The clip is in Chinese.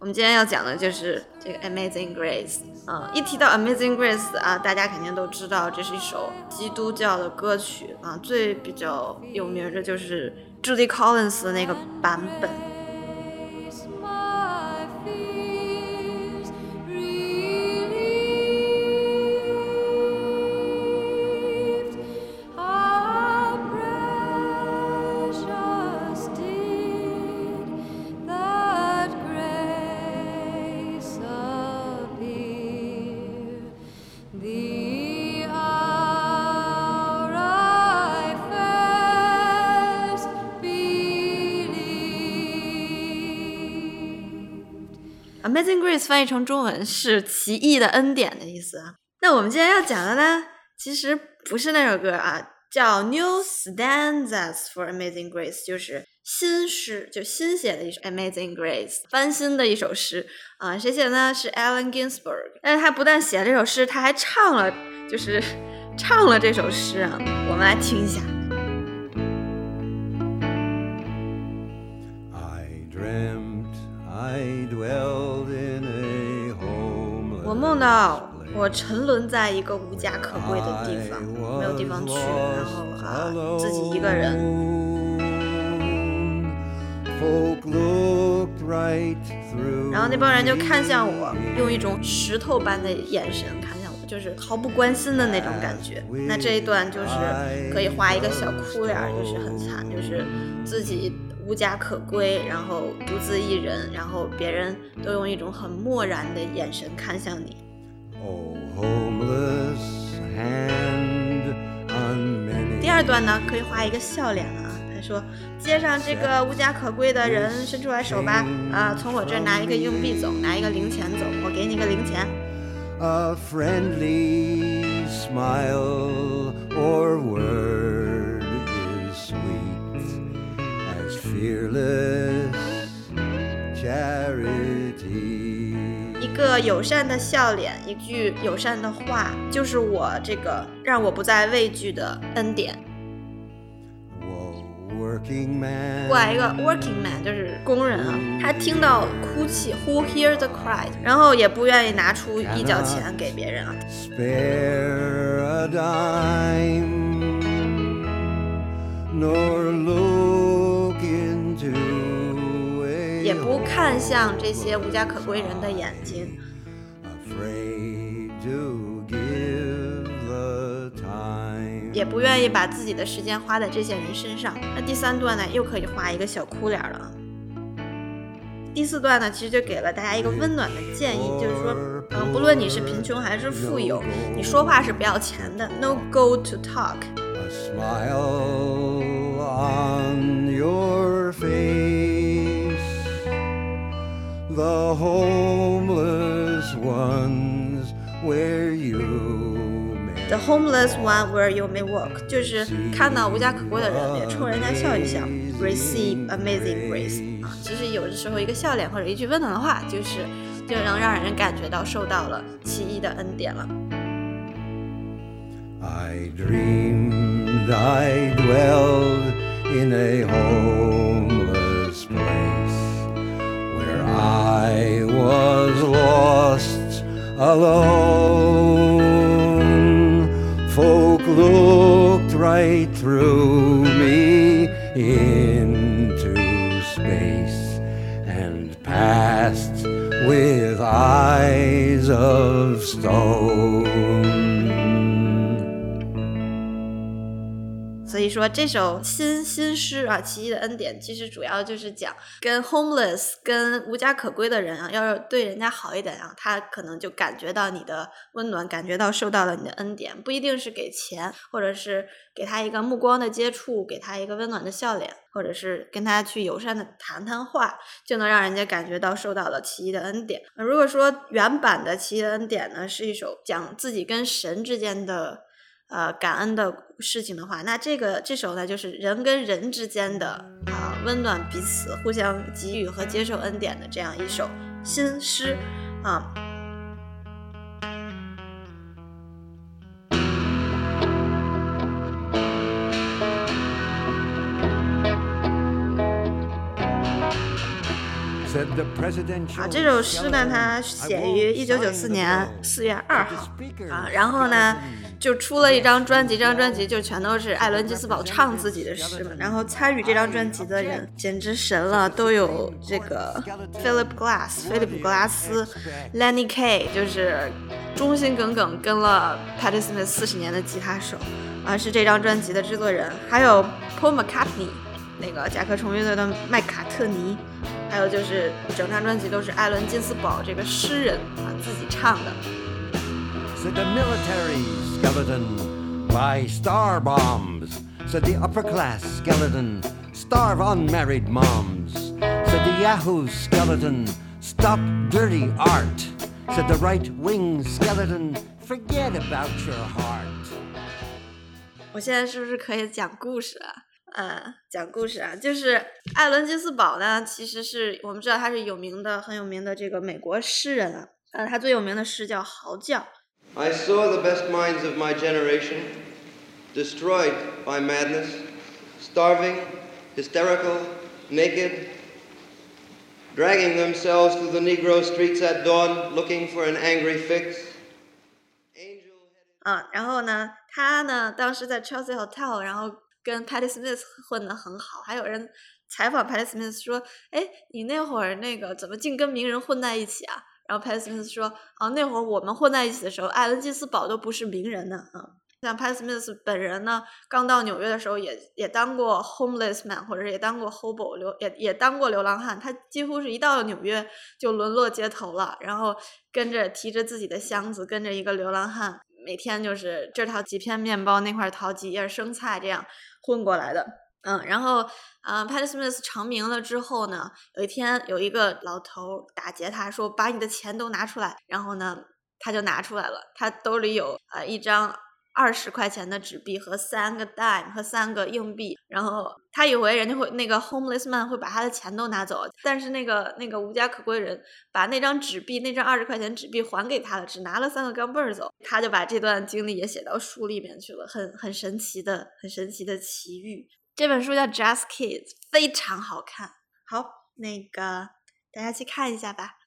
我们今天要讲的就是这个《Amazing Grace》啊。一提到《Amazing Grace》啊，大家肯定都知道这是一首基督教的歌曲啊。最比较有名的就是 Judy Collins 的那个版本。Amazing Grace 翻译成中文是奇异的恩典的意思啊。那我们今天要讲的呢，其实不是那首歌啊，叫 New Stanzas for Amazing Grace，就是新诗，就新写的一首 Amazing Grace，翻新的一首诗啊。谁写的呢？是 Allen Ginsberg。但是他不但写了这首诗，他还唱了，就是唱了这首诗啊。我们来听一下。我梦到我沉沦在一个无家可归的地方，没有地方去，然后啊，自己一个人。然后那帮人就看向我，用一种石头般的眼神看向我，就是毫不关心的那种感觉。那这一段就是可以画一个小哭脸，就是很惨，就是自己。无家可归，然后独自一人，然后别人都用一种很漠然的眼神看向你。第二段呢，可以画一个笑脸了啊。他说：“街上这个无家可归的人，伸出来手吧，啊，从我这儿拿一个硬币走，拿一个零钱走，我给你个零钱。” A friendly smile or word. 一个友善的笑脸，一句友善的话，就是我这个让我不再畏惧的恩典。过来一个 working man，就是工人啊，他听到哭泣，who hear the cry，然后也不愿意拿出一角钱给别人啊。看向这些无家可归人的眼睛，也不愿意把自己的时间花在这些人身上。那第三段呢，又可以画一个小哭脸了。第四段呢，其实就给了大家一个温暖的建议，就是说，嗯，不论你是贫穷还是富有，你说话是不要钱的，no gold to talk。The homeless ones where you The homeless one where you may walk，就是看到无家可归的人，也冲人家笑一笑，receive amazing grace 啊。其实有的时候一个笑脸或者一句温暖的话，就是就能让人感觉到受到了奇异的恩典了。I dreamed I dwelled in a homeless Alone. Folk looked right through me into space and passed with eyes of stone. 所以说这首新新诗啊，《奇异的恩典》其实主要就是讲跟 homeless、跟无家可归的人啊，要是对人家好一点啊，他可能就感觉到你的温暖，感觉到受到了你的恩典，不一定是给钱，或者是给他一个目光的接触，给他一个温暖的笑脸，或者是跟他去友善的谈谈话，就能让人家感觉到受到了奇异的恩典。如果说原版的《奇异的恩典》呢，是一首讲自己跟神之间的。呃，感恩的事情的话，那这个这首呢，就是人跟人之间的啊，温暖彼此，互相给予和接受恩典的这样一首新诗啊。啊，这首诗呢，它写于一九九四年四月二号啊，然后呢，就出了一张专辑，这张专辑就全都是艾伦金斯堡唱自己的诗嘛。然后参与这张专辑的人简直神了，都有这个 Philip Glass，菲利普·格拉斯，Lenny Kaye，就是忠心耿耿跟了 Patti Smith 四十年的吉他手啊，是这张专辑的制作人，还有 Paul McCartney，那个甲壳虫乐队的麦卡特尼。还有就是整张专辑都是艾伦金斯堡这个诗人啊自己唱的。Said the military skeleton, buy star bombs. Said the upper class skeleton, starve unmarried moms. Said the Yahoo skeleton, stop dirty art. Said the right wing skeleton, forget about your heart. 我现在是不是可以讲故事了？ 呃，讲故事啊，就是艾伦金斯堡呢，其实是我们知道他是有名的、很有名的这个美国诗人啊。呃，他最有名的诗叫《嚎叫》。I saw the best minds of my generation destroyed by madness, starving, hysterical, naked, dragging themselves through the Negro streets at dawn, looking for an angry fix. 啊，然后呢，他呢，当时在 Chelsea Hotel，然后。跟 Patti Smith 混得很好，还有人采访 Patti Smith 说：“哎，你那会儿那个怎么净跟名人混在一起啊？”然后 Patti Smith 说：“啊，那会儿我们混在一起的时候，艾伦金斯堡都不是名人呢。啊，像 Patti Smith 本人呢，刚到纽约的时候也也当过 homeless man，或者也当过 hobo 流，也也当过流浪汉。他几乎是一到纽约就沦落街头了，然后跟着提着自己的箱子，跟着一个流浪汉。”每天就是这淘几片面包，那块淘几叶生菜，这样混过来的。嗯，然后，呃，Patti Smith 成名了之后呢，有一天有一个老头打劫他，说把你的钱都拿出来，然后呢，他就拿出来了，他兜里有呃一张。二十块钱的纸币和三个 dime 和三个硬币，然后他以为人家会那个 homeless man 会把他的钱都拿走，但是那个那个无家可归人把那张纸币那张二十块钱纸币还给他了，只拿了三个钢镚儿走，他就把这段经历也写到书里面去了，很很神奇的很神奇的奇遇。这本书叫 Just Kids，非常好看。好，那个大家去看一下吧。